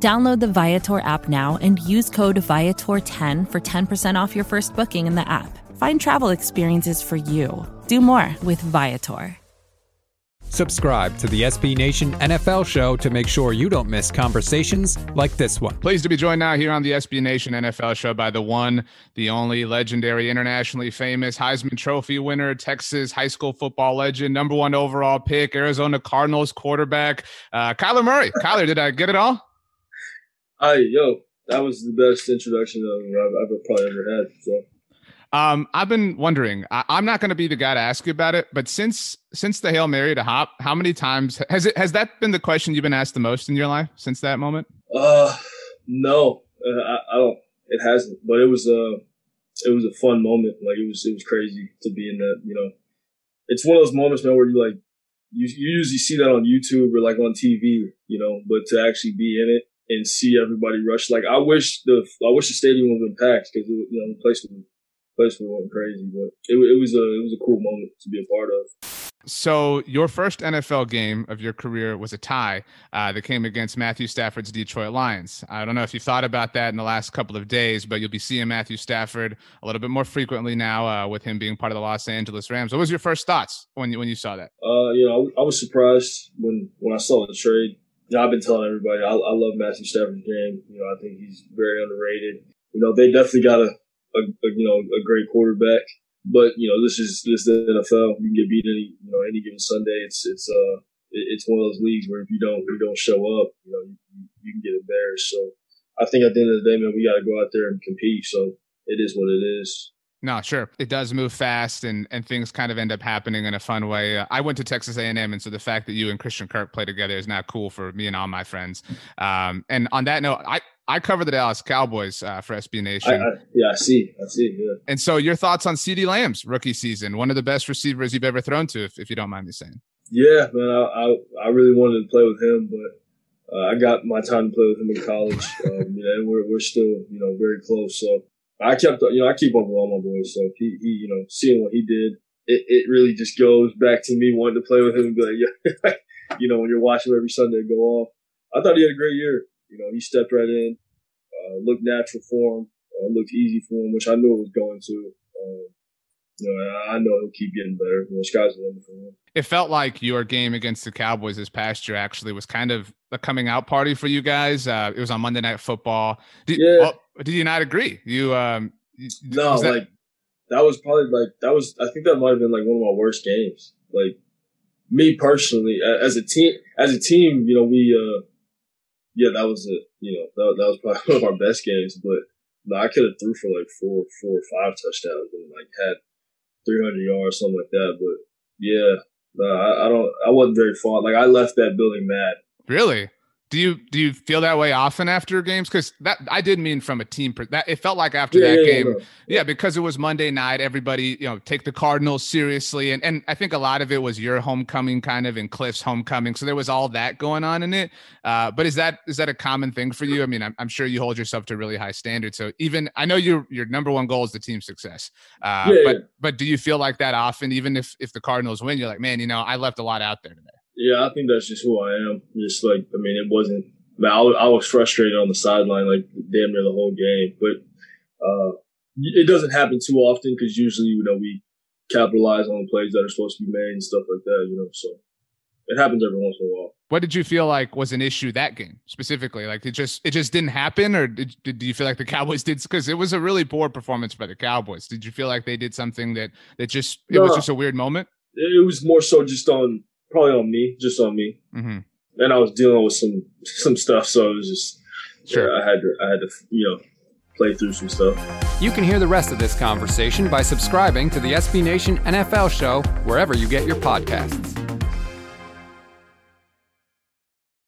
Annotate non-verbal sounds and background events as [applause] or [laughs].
Download the Viator app now and use code Viator10 for 10% off your first booking in the app. Find travel experiences for you. Do more with Viator. Subscribe to the SB Nation NFL show to make sure you don't miss conversations like this one. Pleased to be joined now here on the SB Nation NFL show by the one, the only legendary, internationally famous Heisman Trophy winner, Texas high school football legend, number one overall pick, Arizona Cardinals quarterback, uh, Kyler Murray. Kyler, did I get it all? Hi, yo, that was the best introduction I've, I've probably ever had. So. Um, I've been wondering. I, am not going to be the guy to ask you about it, but since since the hail mary to hop, how many times has it has that been the question you've been asked the most in your life since that moment? Uh, no, uh, I, I don't. It hasn't, but it was a it was a fun moment. Like it was it was crazy to be in that. You know, it's one of those moments, now where you like you you usually see that on YouTube or like on TV, you know, but to actually be in it and see everybody rush. Like I wish the I wish the stadium would have been packed because you know the place was place was crazy. But it, it was a it was a cool moment to be a part of. So your first NFL game of your career was a tie uh, that came against Matthew Stafford's Detroit Lions. I don't know if you thought about that in the last couple of days, but you'll be seeing Matthew Stafford a little bit more frequently now uh, with him being part of the Los Angeles Rams. What was your first thoughts when you when you saw that? Uh, you know, I, I was surprised when when I saw the trade you know, I've been telling everybody I, I love Matthew Stafford's game. You know, I think he's very underrated. You know, they definitely got a, a, a you know a great quarterback, but you know this is this is the NFL. You can get beat any you know any given Sunday. It's it's uh it's one of those leagues where if you don't you don't show up, you know you, you can get embarrassed. So I think at the end of the day, man, we got to go out there and compete. So it is what it is. No, sure. It does move fast, and and things kind of end up happening in a fun way. Uh, I went to Texas A and so the fact that you and Christian Kirk play together is not cool for me and all my friends. Um, and on that note, I I cover the Dallas Cowboys uh, for SB Nation. I, I, yeah, I see, I see. Yeah. And so, your thoughts on CeeDee Lamb's rookie season? One of the best receivers you've ever thrown to, if, if you don't mind me saying. Yeah, man, I I, I really wanted to play with him, but uh, I got my time to play with him in college. [laughs] um, you know, and we're we're still you know very close. So I kept, you know, I keep up with all my boys. So he, he, you know, seeing what he did, it, it really just goes back to me wanting to play with him and be like, yeah, [laughs] you know, when you're watching every Sunday go off. I thought he had a great year. You know, he stepped right in, uh, looked natural for him, uh, looked easy for him, which I knew it was going to. Uh, you know, I know he'll keep getting better. You know, sky's the limit for him. It felt like your game against the Cowboys this past year actually was kind of a coming out party for you guys. Uh, it was on Monday Night Football. Did, yeah. Oh, did you not agree? You um, no, that- like that was probably like that was. I think that might have been like one of my worst games. Like me personally, as a team, as a team, you know, we, uh, yeah, that was it. You know, that, that was probably [laughs] one of our best games. But no, I could have threw for like four, four or five touchdowns and like had 300 yards, something like that. But yeah, no, I, I don't. I wasn't very fond. Like I left that building mad. Really? Do you do you feel that way often after games? Because that I did mean from a team. Per, that it felt like after yeah, that yeah, game, yeah, yeah, because it was Monday night. Everybody, you know, take the Cardinals seriously, and and I think a lot of it was your homecoming, kind of, and Kliff's homecoming. So there was all that going on in it. Uh, but is that is that a common thing for you? I mean, I'm, I'm sure you hold yourself to really high standards. So even I know your your number one goal is the team success. Uh, but but do you feel like that often? Even if if the Cardinals win, you're like, man, you know, I left a lot out there today. Yeah, I think that's just who I am. Just like, I mean, it wasn't, I, I was frustrated on the sideline like damn near the whole game. But uh, it doesn't happen too often because usually, you know, we capitalize on the plays that are supposed to be made and stuff like that, you know. So it happens every once in a while. What did you feel like was an issue that game specifically? Like it just it just didn't happen, or did, did you feel like the [laughs] Cowboys did? Because it was a really poor performance by the Cowboys. Did you feel like they did something that that just it no, was just a weird moment? It was more so just on probably on me, just on me. Mm-hmm. And I was dealing with some some stuff, so it was just sure. Yeah, I had to I had to you know play through some stuff. You can hear the rest of this conversation by subscribing to the SB Nation NFL show wherever you get your podcasts.